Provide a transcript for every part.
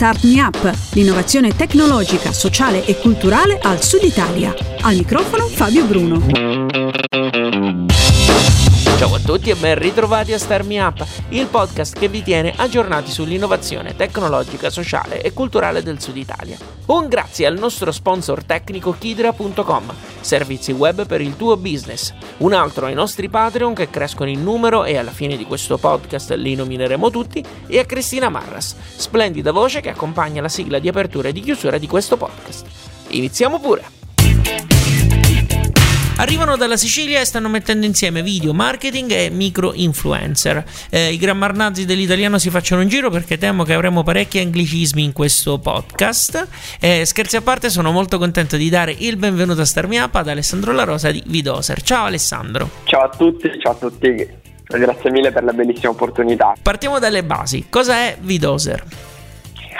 Start Me Up, l'innovazione tecnologica, sociale e culturale al Sud Italia. Al microfono Fabio Bruno. Tutti e ben ritrovati a Star Me Up, il podcast che vi tiene aggiornati sull'innovazione tecnologica, sociale e culturale del Sud Italia. Un grazie al nostro sponsor tecnico Kidra.com, servizi web per il tuo business. Un altro ai nostri Patreon che crescono in numero e alla fine di questo podcast li nomineremo tutti, e a Cristina Marras, splendida voce che accompagna la sigla di apertura e di chiusura di questo podcast. Iniziamo pure! Arrivano dalla Sicilia e stanno mettendo insieme video, marketing e micro influencer. Eh, I grammarnazzi dell'italiano si facciano un giro perché temo che avremo parecchi anglicismi in questo podcast. Eh, scherzi a parte, sono molto contento di dare il benvenuto a Starmi Up ad Alessandro La Rosa di Vidoser. Ciao Alessandro. Ciao a tutti, ciao a tutti. Grazie mille per la bellissima opportunità. Partiamo dalle basi. Cosa è Vidoser?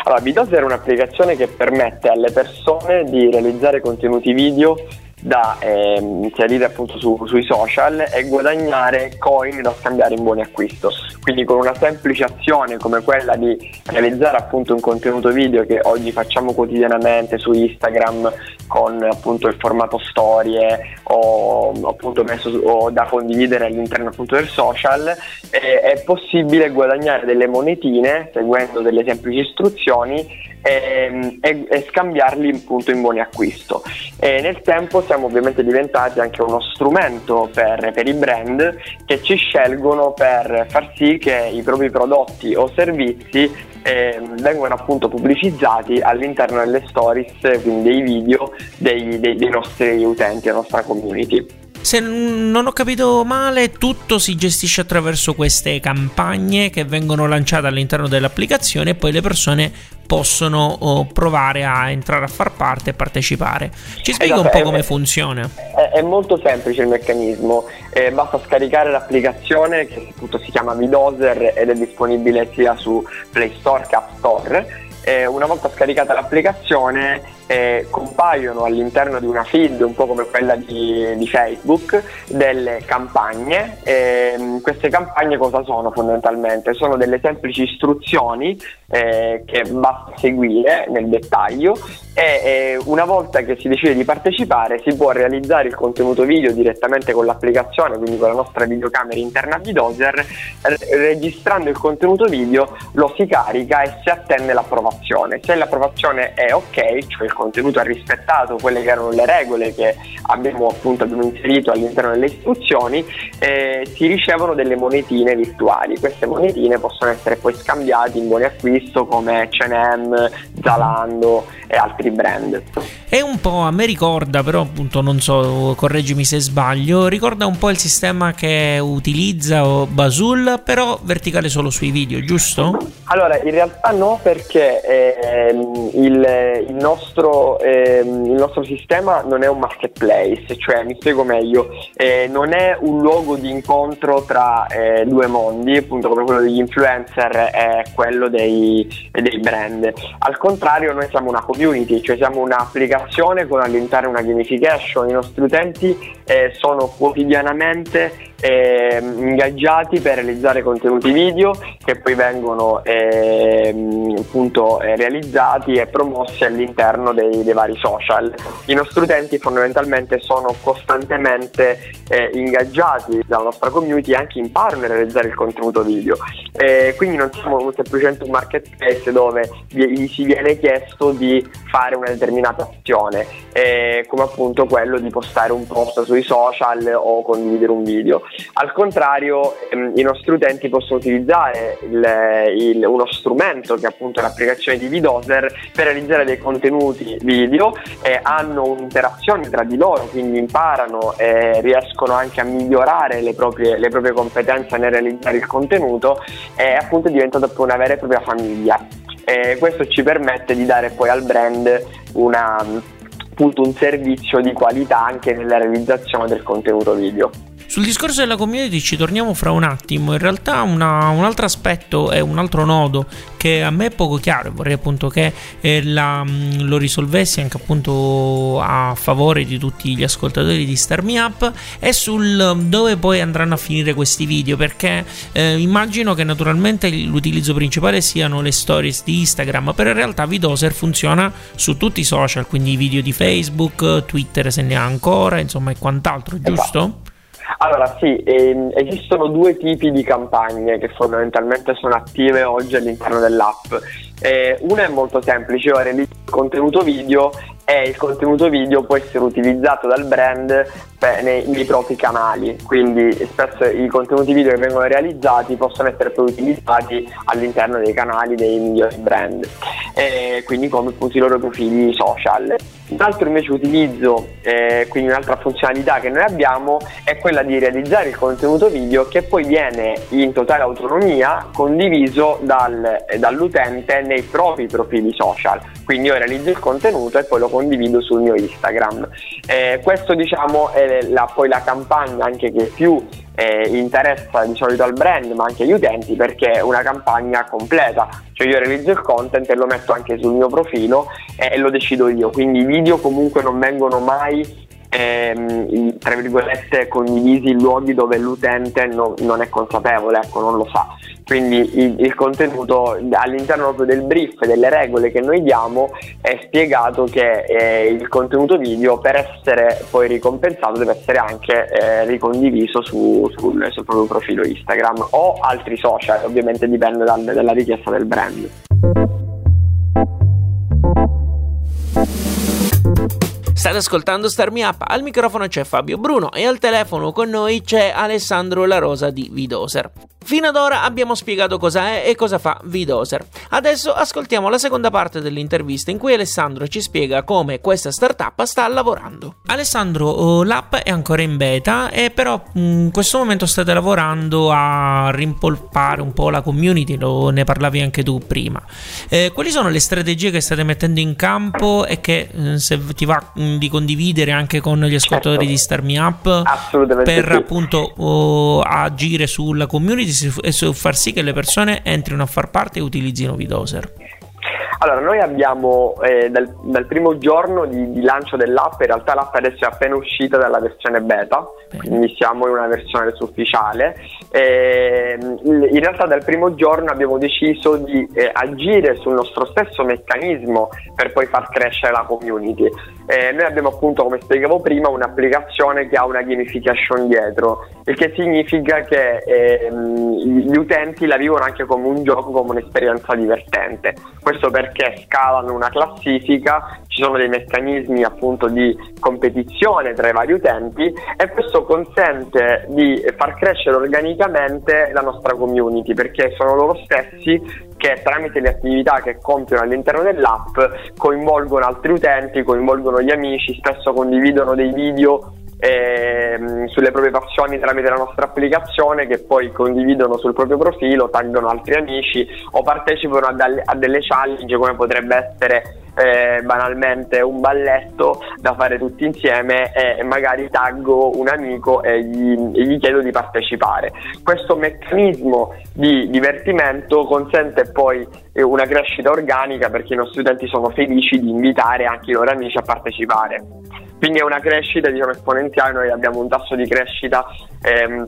Allora, Vidoser è un'applicazione che permette alle persone di realizzare contenuti video da eh, inserire appunto su, sui social e guadagnare coin da scambiare in buoni acquisto. Quindi con una semplice azione come quella di realizzare appunto un contenuto video che oggi facciamo quotidianamente su Instagram con appunto il formato storie o appunto messo o da condividere all'interno appunto del social, eh, è possibile guadagnare delle monetine seguendo delle semplici istruzioni e, e, e scambiarli appunto in buoni acquisto. E nel tempo siamo ovviamente diventati anche uno strumento per, per, i brand che ci scelgono per far sì che i propri prodotti o servizi eh, vengono appunto pubblicizzati all'interno delle stories, quindi dei video dei, dei, dei nostri utenti, della nostra community. Se non ho capito male, tutto si gestisce attraverso queste campagne che vengono lanciate all'interno dell'applicazione e poi le persone possono oh, provare a entrare a far parte e partecipare. Ci spiega esatto, un po' è, come funziona? È, è, molto semplice il meccanismo, eh, basta scaricare l'applicazione che appunto si chiama Vidoser ed è disponibile sia su Play Store che App Store. Eh, una volta scaricata l'applicazione eh, compaiono all'interno di una feed un po' come quella di, di Facebook delle campagne. Eh, queste campagne cosa sono fondamentalmente? Sono delle semplici istruzioni eh, che basta seguire nel dettaglio e una volta che si decide di partecipare si può realizzare il contenuto video direttamente con l'applicazione, quindi con la nostra videocamera interna di Dozer, registrando il contenuto video lo si carica e si attende l'approvazione. Se l'approvazione è ok, cioè il contenuto ha rispettato quelle che erano le regole che abbiamo appunto abbiamo inserito all'interno delle istruzioni, eh, si ricevono delle monetine virtuali. Queste monetine possono essere poi scambiate in buoni acquisto come H&M, Zalando e altri brand. È un po', a me ricorda, però appunto non so, correggimi se sbaglio, ricorda un po' il sistema che utilizza Basul, però verticale solo sui video, giusto? Allora, in realtà no, perché ehm, il, il, nostro, ehm, il, nostro, sistema non è un marketplace, cioè mi spiego meglio, eh, non è un luogo di incontro tra eh, due mondi, appunto come quello degli influencer e quello dei, dei brand. Al contrario, noi siamo una community, cioè siamo un'applicazione con all'interno una gamification, i nostri utenti eh, sono quotidianamente eh, ingaggiati per realizzare contenuti video che poi vengono eh, appunto eh, realizzati e promossi all'interno dei, dei, vari social. I nostri utenti fondamentalmente sono costantemente eh, ingaggiati dalla nostra community e anche imparano a realizzare il contenuto video. quindi non siamo semplicemente un marketplace dove gli si viene chiesto di fare una determinata azione, come appunto quello di postare un post sui social o condividere un video. Al contrario, ehm, i nostri utenti possono utilizzare il, il, uno strumento che è appunto l'applicazione di Vidoser per realizzare dei contenuti video e hanno un'interazione tra di loro, quindi imparano e riescono anche a migliorare le proprie, le proprie competenze nel realizzare il contenuto e appunto è diventato una vera e propria famiglia. E questo ci permette di dare poi al brand una, un servizio di qualità anche nella realizzazione del contenuto video. Sul discorso della community ci torniamo fra un attimo. In realtà una, un altro aspetto e un altro nodo che a me è poco chiaro e vorrei appunto che eh, la, mm, lo risolvessi anche appunto a favore di tutti gli ascoltatori di Star Me Up è sul dove poi andranno a finire questi video perché eh, immagino che naturalmente l'utilizzo principale siano le stories di Instagram però in realtà Vidoser funziona su tutti i social quindi video di Facebook Twitter se ne ha ancora insomma e quant'altro giusto? Allora sì, ehm, esistono due tipi di campagne che fondamentalmente sono attive oggi all'interno dell'app. Eh, una è molto semplice, realizzo il contenuto video e il contenuto video può essere utilizzato dal brand nei, nei, propri canali, quindi spesso i contenuti video che vengono realizzati possono essere poi utilizzati all'interno dei canali dei migliori brand, eh, quindi come appunto i loro profili social. Un altro invece utilizzo, eh, quindi un'altra funzionalità che noi abbiamo è quella di realizzare il contenuto video che poi viene in totale autonomia condiviso dal, dall'utente nei propri profili social. Quindi io realizzo il contenuto e poi lo condivido sul mio Instagram. Eh, questo diciamo è la, poi la campagna anche che più eh, interessa di solito al brand ma anche agli utenti perché è una campagna completa, cioè io realizzo il content e lo metto anche sul mio profilo e lo decido io, quindi i video comunque non vengono mai ehm, tra virgolette condivisi luoghi dove l'utente no, non è consapevole, ecco, non lo sa. Quindi il, il contenuto all'interno del brief, delle regole che noi diamo, è spiegato che eh, il contenuto video per essere poi ricompensato deve essere anche eh, ricondiviso su, sul, sul proprio profilo Instagram o altri social, ovviamente dipende dal, dalla richiesta del brand. State ascoltando Star Me Up, al microfono c'è Fabio Bruno e al telefono con noi c'è Alessandro La Rosa di Vidoser. Fino ad ora abbiamo spiegato cosa è e cosa fa Vidoser. Adesso ascoltiamo la seconda parte dell'intervista in cui Alessandro ci spiega come questa startup sta lavorando. Alessandro, oh, l'app è ancora in beta e però in questo momento state lavorando a rimpolpare un po' la community, lo, ne parlavi anche tu prima. Eh, quali sono le strategie che state mettendo in campo e che eh, se ti va mh, di condividere anche con gli ascoltatori certo. di Star Me Up per sì. appunto oh, agire sulla community e su far sì che le persone entrino a far parte e utilizzino Vidoser? Allora, noi abbiamo eh, dal, dal, primo giorno di, di, lancio dell'app, in realtà l'app adesso è appena uscita dalla versione beta, quindi siamo in una versione ufficiale. Eh, in realtà dal primo giorno abbiamo deciso di eh, agire sul nostro stesso meccanismo per poi far crescere la community. Eh, noi abbiamo appunto, come spiegavo prima, un'applicazione che ha una gamification dietro, il che significa che ehm, gli utenti la vivono anche come un gioco, come un'esperienza divertente. Questo perché scalano una classifica, ci sono dei meccanismi appunto di competizione tra i vari utenti e questo consente di far crescere organicamente la nostra community perché sono loro stessi che tramite le attività che compiono all'interno dell'app coinvolgono altri utenti, coinvolgono gli amici, spesso condividono dei video ehm, sulle proprie passioni tramite la nostra applicazione che poi condividono sul proprio profilo, taggano altri amici o partecipano a, dalle, a delle challenge come potrebbe essere eh, banalmente un balletto da fare tutti insieme e magari taggo un amico e gli, e gli, chiedo di partecipare. Questo meccanismo di divertimento consente poi eh, una crescita organica perché i nostri utenti sono felici di invitare anche i loro amici a partecipare. Quindi è una crescita diciamo, esponenziale, noi abbiamo un tasso di crescita ehm,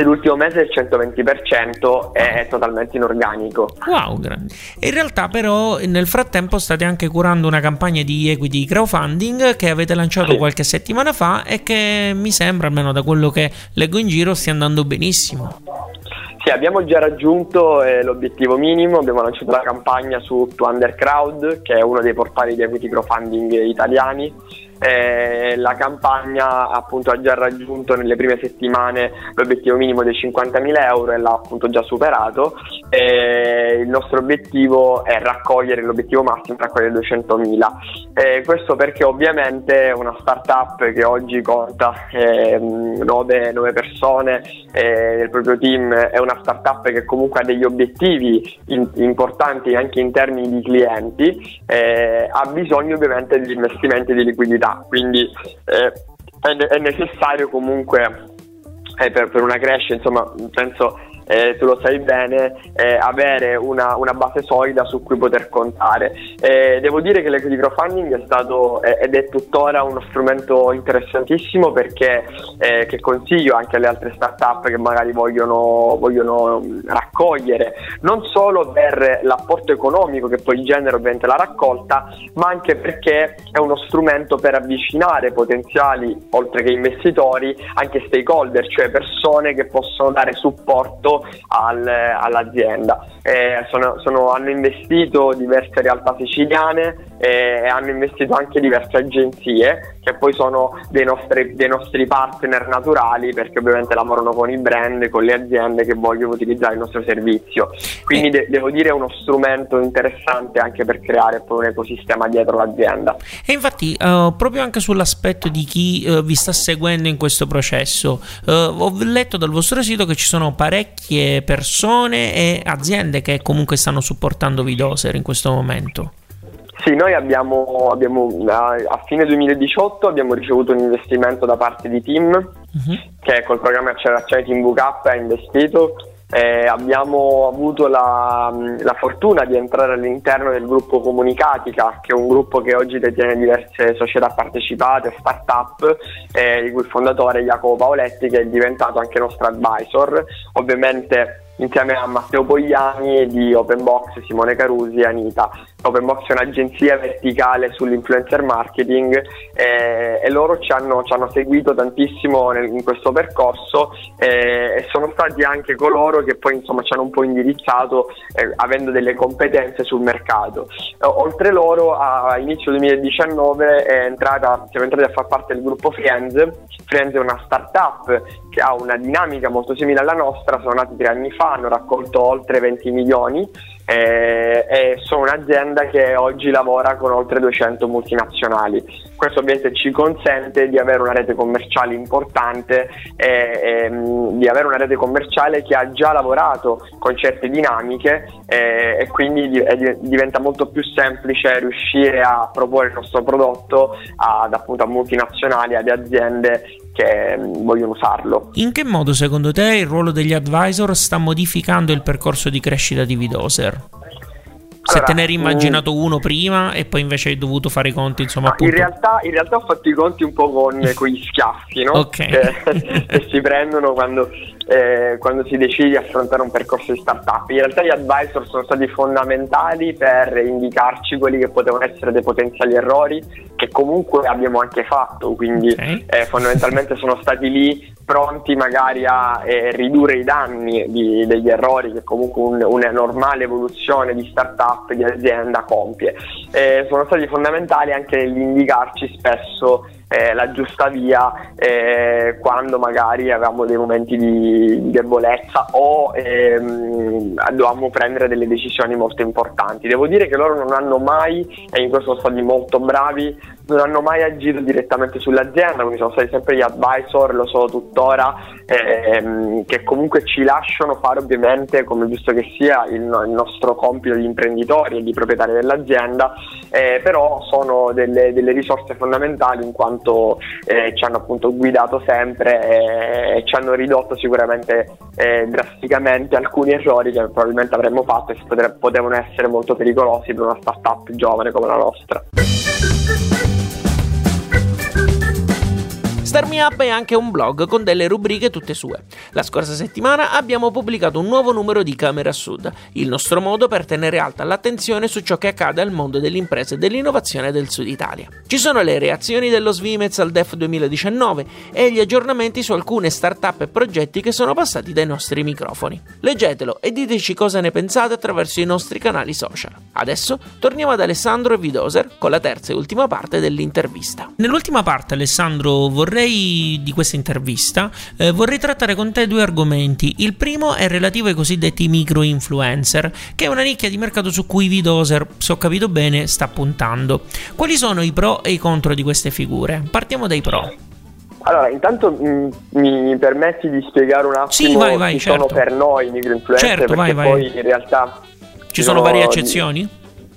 dell'ultimo mese del 120% è totalmente inorganico. Wow, grande. in realtà però nel frattempo state anche curando una campagna di equity crowdfunding che avete lanciato sì. qualche settimana fa e che mi sembra, almeno da quello che leggo in giro, stia andando benissimo. Sì, abbiamo già raggiunto eh, l'obiettivo minimo, abbiamo lanciato la campagna su To Undercrowd, che è uno dei portali di equity crowdfunding italiani eh, la campagna appunto ha già raggiunto nelle prime settimane l'obiettivo minimo dei 50.000 euro e l'ha appunto già superato. Eh, il nostro obiettivo è raccogliere l'obiettivo massimo, raccogliere 200.000. Eh, questo perché ovviamente una startup che oggi conta 9, ehm, 9 persone eh, nel proprio team è una startup che comunque ha degli obiettivi in, importanti anche in termini di clienti, eh, ha bisogno ovviamente di investimenti di liquidità quindi eh, è, è, necessario comunque eh, per, per, una crescita, insomma, penso eh, tu lo sai bene, eh, avere una, una, base solida su cui poter contare. Eh, devo dire che l'equity crowdfunding è stato ed è tuttora uno strumento interessantissimo perché eh, che consiglio anche alle altre start-up che magari vogliono, vogliono raccogliere, non solo per l'apporto economico che poi genera ovviamente la raccolta, ma anche perché è uno strumento per avvicinare potenziali, oltre che investitori, anche stakeholder, cioè persone che possono dare supporto al, all'azienda. Eh, sono, sono, hanno investito diverse realtà siciliane e hanno investito anche diverse agenzie che poi sono dei nostri, dei nostri, partner naturali perché ovviamente lavorano con i brand, con le aziende che vogliono utilizzare il nostro servizio. Quindi de- devo dire è uno strumento interessante anche per creare poi un ecosistema dietro l'azienda. E infatti uh, proprio anche sull'aspetto di chi uh, vi sta seguendo in questo processo, uh, ho letto dal vostro sito che ci sono parecchie persone e aziende che comunque stanno supportando Vidoser in questo momento. Sì, noi abbiamo, abbiamo, a fine 2018 abbiamo ricevuto un investimento da parte di Team uh-huh. che col programma Accelerazione Team VK ha investito. Eh, abbiamo avuto la, la, fortuna di entrare all'interno del gruppo Comunicatica, che è un gruppo che oggi detiene diverse società partecipate, start-up, eh, di cui il fondatore Jacopo Paoletti, che è diventato anche nostro advisor. Ovviamente insieme a Matteo Pogliani di Openbox, Simone Carusi e Anita. Openbox è un'agenzia verticale sull'influencer marketing eh, e loro ci hanno, ci hanno seguito tantissimo nel, in questo percorso eh, e sono stati anche coloro che poi insomma ci hanno un po' indirizzato eh, avendo delle competenze sul mercato. oltre loro a inizio 2019 è entrata, siamo entrati a far parte del gruppo Friends. Friends è una startup che ha una dinamica molto simile alla nostra, sono nati tre anni fa, hanno raccolto oltre 20 milioni eh, e sono un'azienda che oggi lavora con oltre 200 multinazionali. Questo ovviamente ci consente di avere una rete commerciale importante e, e di avere una rete commerciale che ha già lavorato con certe dinamiche e, e quindi di, diventa molto più semplice riuscire a proporre il nostro prodotto ad appunto a multinazionali, ad aziende che vogliono usarlo. In che modo secondo te il ruolo degli advisor sta modificando il percorso di crescita di Vidoser? Se allora, te ne eri immaginato uno prima e poi invece hai dovuto fare i conti, insomma, no, in, realtà, in, realtà, ho fatto i conti un po' con, con gli schiaffi, no? Ok. Che, che si prendono quando, eh, quando, si decide di affrontare un percorso di startup. In realtà gli advisor sono stati fondamentali per indicarci quelli che potevano essere dei potenziali errori, che comunque abbiamo anche fatto, quindi okay. eh, fondamentalmente sono stati lì pronti magari a eh, ridurre i danni di, degli errori che comunque un, una normale evoluzione di startup, di azienda compie. Eh, sono stati fondamentali anche nell'indicarci spesso eh, la giusta via eh, quando magari avevamo dei momenti di, di debolezza o ehm, dovevamo prendere delle decisioni molto importanti. Devo dire che loro non hanno mai, e in questo sono stati molto bravi, non hanno mai agito direttamente sull'azienda, quindi sono stati sempre gli advisor, lo sono tuttora, ehm, che comunque ci lasciano fare ovviamente, come giusto che sia, il, il nostro compito di imprenditori e di proprietari dell'azienda, eh, però sono delle, delle, risorse fondamentali in quanto eh, ci hanno appunto guidato sempre e ci hanno ridotto sicuramente eh, drasticamente alcuni errori che probabilmente avremmo fatto e potevano essere molto pericolosi per una startup giovane come la nostra. Starmi Up è anche un blog con delle rubriche tutte sue. La scorsa settimana abbiamo pubblicato un nuovo numero di Camera Sud, il nostro modo per tenere alta l'attenzione su ciò che accade al mondo delle imprese e dell'innovazione del Sud Italia. Ci sono le reazioni dello Svimez al DEF 2019 e gli aggiornamenti su alcune start-up e progetti che sono passati dai nostri microfoni. Leggetelo e diteci cosa ne pensate attraverso i nostri canali social. Adesso torniamo ad Alessandro Vidoser con la terza e ultima parte dell'intervista. Nell'ultima parte, Alessandro, vorrei vorrei di questa intervista eh, vorrei trattare con te due argomenti. Il primo è relativo ai cosiddetti micro influencer, che è una nicchia di mercato su cui Vidoser, se ho capito bene, sta puntando. Quali sono i pro e i contro di queste figure? Partiamo dai pro. Allora, intanto mh, mm, mi permetti di spiegare un attimo sì, vai, vai, chi certo. sono per noi i micro influencer, certo, perché vai, poi in realtà ci sono, sono varie accezioni?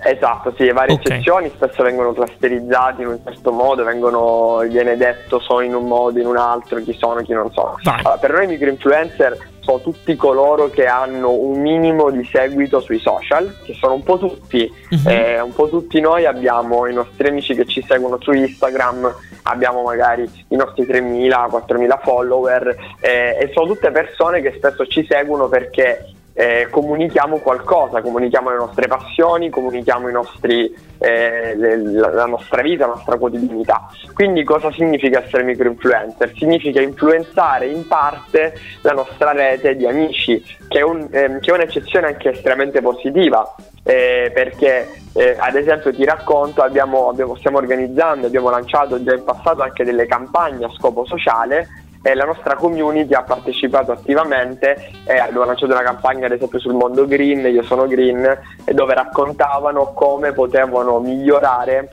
Esatto, sì, varie okay. eccezioni spesso vengono clusterizzati in un certo modo, vengono, viene detto sono in un modo, in un altro, chi sono, chi non sono. Allora, per noi microinfluencer sono tutti coloro che hanno un minimo di seguito sui social, che sono un po' tutti, uh-huh. eh, un po' tutti noi abbiamo i nostri amici che ci seguono su Instagram, abbiamo magari i nostri 3.000, 4.000 follower eh, e sono tutte persone che spesso ci seguono perché eh, comunichiamo qualcosa, comunichiamo le nostre passioni, comunichiamo nostri, eh, le, la nostra vita, la nostra quotidianità. Quindi cosa significa essere microinfluencer? Significa influenzare in parte la nostra rete di amici, che è, un, eh, che è un'eccezione anche estremamente positiva. Eh, perché eh, ad esempio ti racconto abbiamo, abbiamo, stiamo organizzando abbiamo lanciato già in passato anche delle campagne a scopo sociale e la nostra community ha partecipato attivamente e abbiamo lanciato una campagna ad esempio sul mondo green, io sono green, dove raccontavano come potevano migliorare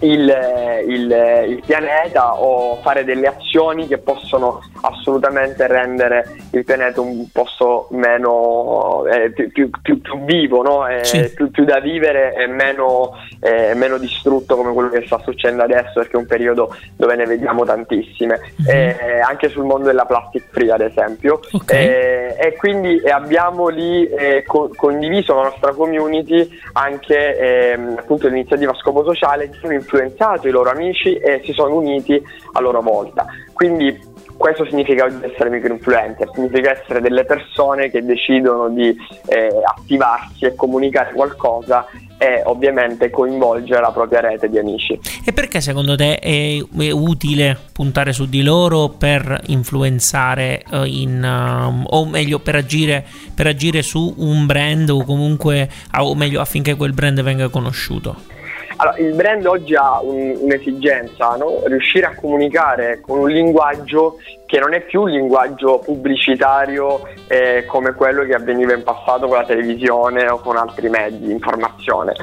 il, il, il, pianeta o fare delle azioni che possono assolutamente rendere il pianeta un posto meno eh, più, più, più, più, vivo, no? eh, sì. più, da vivere e meno, eh, meno, distrutto come quello che sta succedendo adesso perché è un periodo dove ne vediamo tantissime mm-hmm. anche sul mondo della plastic free ad esempio okay. Eh, e quindi abbiamo lì eh, co- condiviso la nostra community anche ehm, appunto l'iniziativa scopo sociale che influenzato i loro amici e si sono uniti a loro volta. Quindi questo significa essere microinfluencer, significa essere delle persone che decidono di eh, attivarsi e comunicare qualcosa e ovviamente coinvolgere la propria rete di amici. E perché secondo te è, è utile puntare su di loro per influenzare uh, in, um, o meglio per agire, per agire su un brand o comunque o meglio affinché quel brand venga conosciuto? Allora, il brand oggi ha un, un'esigenza, no? riuscire a comunicare con un linguaggio che non è più un linguaggio pubblicitario eh, come quello che avveniva in passato con la televisione o con altri mezzi di informazione,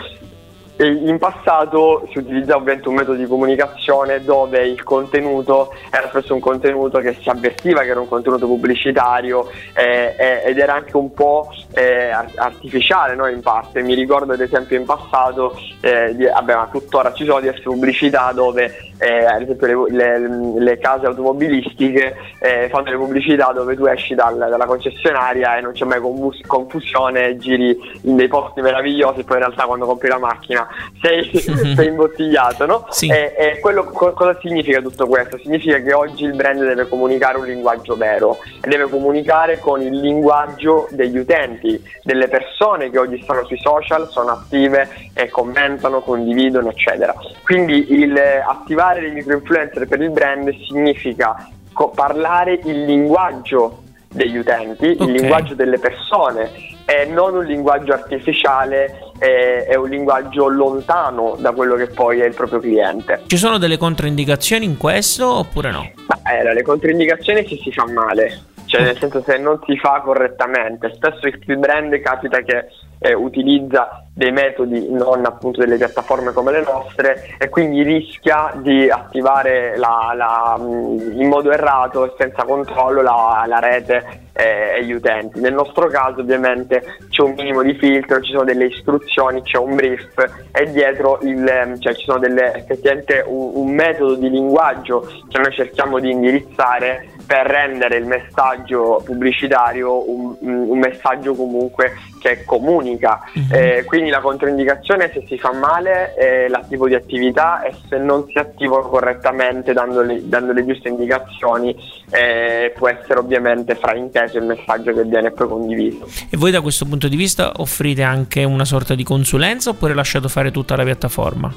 in passato si utilizzava ovviamente un metodo di comunicazione dove il contenuto era spesso un contenuto che si avvertiva che era un contenuto pubblicitario eh, eh, ed era anche un po' eh, artificiale no, in parte. Mi ricordo ad esempio in passato, eh, di, vabbè, ma tuttora ci sono diverse pubblicità dove eh, ad esempio le, le, le, case automobilistiche eh, fanno le pubblicità dove tu esci dal, dalla concessionaria e non c'è mai confusione, giri in dei posti meravigliosi e poi in realtà quando compri la macchina sei, sei imbottigliato, no? Sì. E, e quello, co- cosa significa tutto questo? Significa che oggi il brand deve comunicare un linguaggio vero deve comunicare con il linguaggio degli utenti, delle persone che oggi stanno sui social, sono attive e commentano, condividono, eccetera. Quindi il attivare utilizzare dei microinfluencer per il brand significa co- parlare il linguaggio degli utenti, okay. il linguaggio delle persone e non un linguaggio artificiale e, e un linguaggio lontano da quello che poi è il proprio cliente. Ci sono delle controindicazioni in questo oppure no? Ma, eh, le controindicazioni se si fa male, cioè nel senso se non si fa correttamente. Spesso il brand capita che eh, utilizza dei metodi non appunto delle piattaforme come le nostre e quindi rischia di attivare la, la, mm, in modo errato e senza controllo la, la rete eh, gli utenti. Nel nostro caso ovviamente c'è un minimo di filtro, ci sono delle istruzioni, c'è un brief e dietro il, ehm, cioè, ci sono delle, effettivamente un, un metodo di linguaggio che noi cerchiamo di indirizzare per rendere il messaggio pubblicitario un, un messaggio comunque che comunica. Mm-hmm. Eh, quindi la controindicazione se si fa male è la tipo di attività e se non si attivano correttamente dando le, dando le giuste indicazioni eh, può essere ovviamente frainteso il messaggio che viene poi condiviso. E voi da questo punto di vista offrite anche una sorta di consulenza oppure lasciate fare tutta la piattaforma?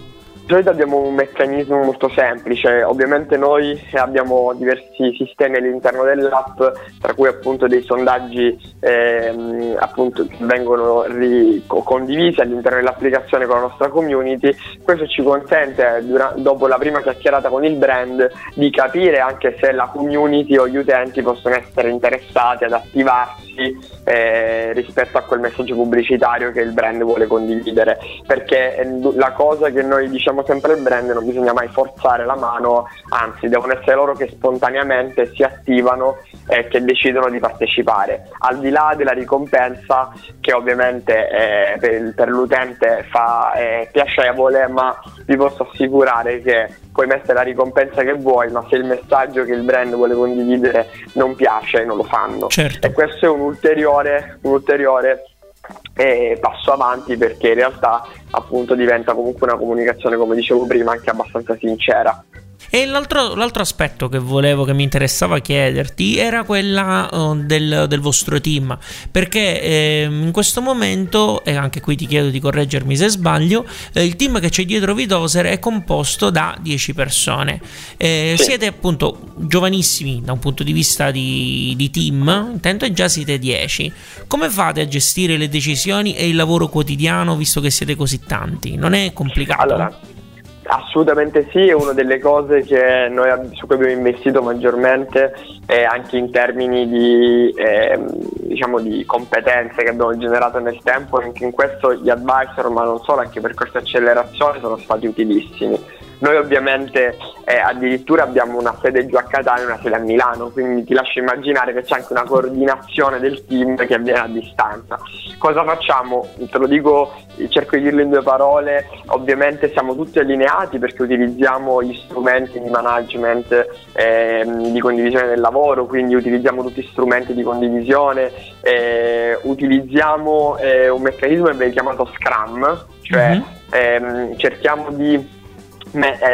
Solito abbiamo un meccanismo molto semplice, ovviamente noi abbiamo diversi sistemi all'interno dell'app, tra cui appunto dei sondaggi ehm, appunto, vengono ri- condivisi all'interno dell'applicazione con la nostra community. Questo ci consente, dura- dopo la prima chiacchierata con il brand, di capire anche se la community o gli utenti possono essere interessati ad attivarsi eh, rispetto a quel messaggio pubblicitario che il brand vuole condividere. Perché eh, la cosa che noi diciamo conosciamo sempre il brand non bisogna mai forzare la mano, anzi devono essere loro che spontaneamente si attivano e che decidono di partecipare. Al di là della ricompensa che ovviamente eh, per, per, l'utente fa eh, piacevole, ma vi posso assicurare che puoi mettere la ricompensa che vuoi, ma se il messaggio che il brand vuole condividere non piace, non lo fanno. Certo. E questo è un ulteriore, un ulteriore eh, passo avanti perché in realtà appunto diventa comunque una comunicazione, come dicevo prima, anche abbastanza sincera. E l'altro, l'altro, aspetto che volevo, che mi interessava chiederti, era quella uh, del, del, vostro team. Perché eh, in questo momento, e anche qui ti chiedo di correggermi se sbaglio, eh, il team che c'è dietro Vidoser è composto da 10 persone. Eh, sì. Siete appunto giovanissimi da un punto di vista di, di team, intanto già siete 10. Come fate a gestire le decisioni e il lavoro quotidiano visto che siete così tanti? Non è complicato? Allora, Assolutamente sì, è una delle cose noi, su cui abbiamo investito maggiormente eh, anche in termini di, eh, diciamo di, competenze che abbiamo generato nel tempo, anche in questo gli advisor, ma non solo, anche per questa accelerazione sono stati utilissimi. Noi ovviamente eh, addirittura abbiamo una sede giù a Catania e una sede a Milano, quindi ti lascio immaginare che c'è anche una coordinazione del team che avviene a distanza. Cosa facciamo? Te lo dico, cerco di dirlo in due parole, ovviamente siamo tutti allineati perché utilizziamo gli strumenti di management, eh, di condivisione del lavoro, quindi utilizziamo tutti gli strumenti di condivisione, eh, utilizziamo eh, un meccanismo che viene chiamato Scrum, cioè mm-hmm. cerchiamo di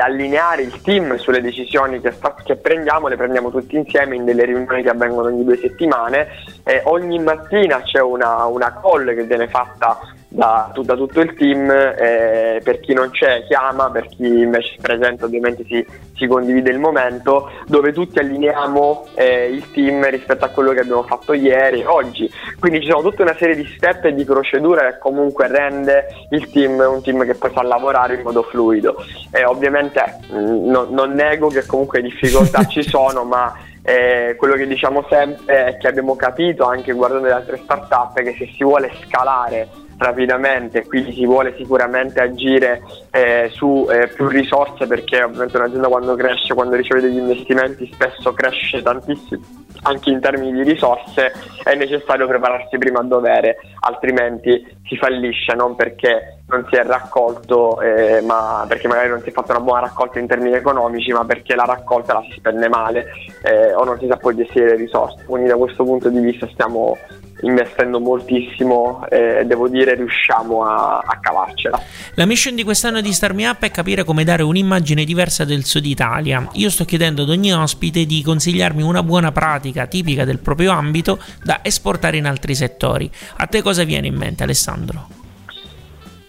allineare il team sulle decisioni che, sta, che, prendiamo, le prendiamo tutti insieme in delle riunioni che avvengono ogni due settimane. Eh, ogni mattina c'è una, una call che viene fatta da, da, tutto il team, eh, per chi non c'è chiama, per chi invece è presente ovviamente si, si condivide il momento, dove tutti allineiamo eh, il team rispetto a quello che abbiamo fatto ieri e oggi. Quindi ci sono tutta una serie di step e di procedure che comunque rende il team un team che poi sa lavorare in modo fluido. E ovviamente mm, no, non nego che comunque difficoltà ci sono, ma eh, quello che diciamo sempre è che abbiamo capito anche guardando le altre startup che se si vuole scalare rapidamente, quindi si vuole sicuramente agire eh, su eh, più risorse perché ovviamente un'azienda quando cresce, quando riceve degli investimenti spesso cresce tantissimo anche in termini di risorse è necessario prepararsi prima a dovere, altrimenti si fallisce non perché non si è raccolto, eh, ma perché magari non si è fatta una buona raccolta in termini economici, ma perché la raccolta la si spende male eh, o non si sa poi gestire le risorse. Quindi da questo punto di vista stiamo investendo moltissimo e devo dire riusciamo a, a, cavarcela. La mission di quest'anno di Star Me Up è capire come dare un'immagine diversa del Sud Italia. Io sto chiedendo ad ogni ospite di consigliarmi una buona pratica tipica del proprio ambito da esportare in altri settori. A te cosa viene in mente Alessandro?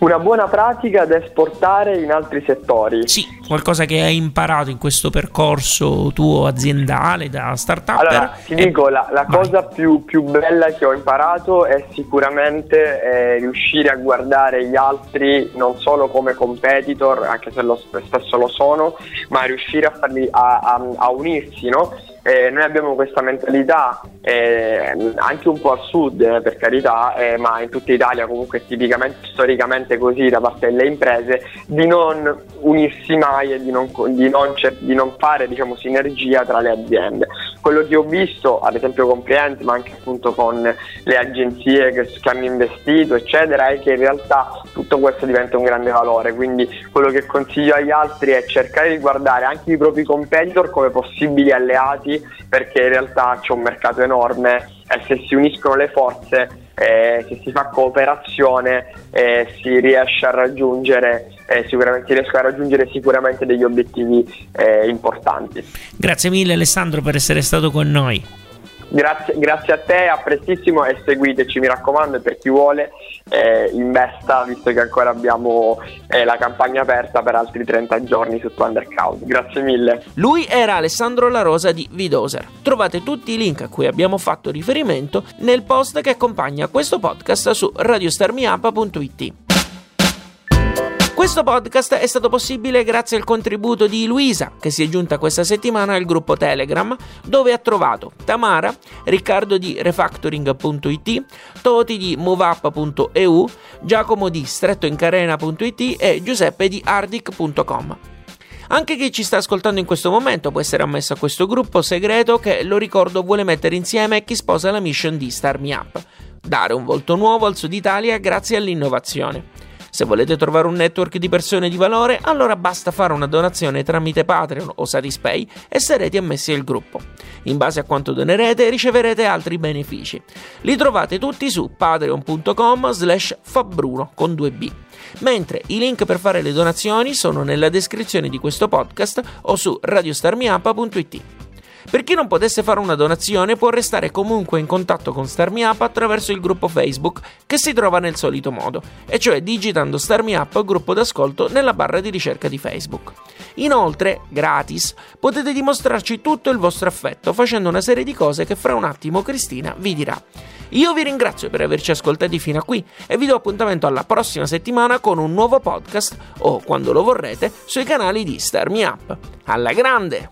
Una buona pratica da esportare in altri settori. Sì, qualcosa che hai imparato in questo percorso tuo aziendale da startup. Allora, ti e... dico, la, la cosa più, più, bella che ho imparato è sicuramente eh, riuscire a guardare gli altri non solo come competitor, anche se lo, spesso lo sono, ma riuscire a, farli, a, a, a unirsi, no? Eh, noi abbiamo questa mentalità eh, anche un po' al sud eh, per carità, eh, ma in tutta Italia comunque tipicamente storicamente così da parte delle imprese, di non unirsi mai e di non, di non, di non fare diciamo, sinergia tra le aziende. Quello che ho visto, ad esempio con clienti, ma anche appunto con le agenzie che, che hanno investito, eccetera, è che in realtà tutto questo diventa un grande valore. Quindi quello che consiglio agli altri è cercare di guardare anche i propri competitor come possibili alleati perché in realtà c'è un mercato enorme e se si uniscono le forze, eh, se si fa cooperazione, eh, si riesce a raggiungere eh, sicuramente, si riescono a raggiungere sicuramente degli obiettivi eh, importanti. Grazie mille Alessandro per essere stato con noi. Grazie, grazie, a te, a prestissimo e seguiteci, mi raccomando, per chi vuole eh, investa, visto che ancora abbiamo eh, la campagna aperta per altri 30 giorni su Thundercloud. Grazie mille. Lui era Alessandro La Rosa di Vidoser. Trovate tutti i link a cui abbiamo fatto riferimento nel post che accompagna questo podcast su radiostarmiup.it. Questo podcast è stato possibile grazie al contributo di Luisa, che si è giunta questa settimana al gruppo Telegram, dove ha trovato Tamara, Riccardo di refactoring.it, Toti di moveup.eu, Giacomo di strettoincarena.it e Giuseppe di ardic.com. Anche chi ci sta ascoltando in questo momento può essere ammesso a questo gruppo segreto che, lo ricordo, vuole mettere insieme chi sposa la mission di Star Me Up, dare un volto nuovo al Sud Italia grazie all'innovazione. Se volete trovare un network di persone di valore, allora basta fare una donazione tramite Patreon o Satispay e sarete ammessi al gruppo. In base a quanto donerete riceverete altri benefici. Li trovate tutti su patreon.com slash fabbruno con 2b mentre i link per fare le donazioni sono nella descrizione di questo podcast o su radiostarmiapa.it. Per chi non potesse fare una donazione può restare comunque in contatto con Starmi Up attraverso il gruppo Facebook che si trova nel solito modo, e cioè digitando Starmi Up gruppo d'ascolto nella barra di ricerca di Facebook. Inoltre, gratis, potete dimostrarci tutto il vostro affetto facendo una serie di cose che fra un attimo Cristina vi dirà. Io vi ringrazio per averci ascoltati fino a qui e vi do appuntamento alla prossima settimana con un nuovo podcast o, quando lo vorrete, sui canali di Starmi Up. Alla grande!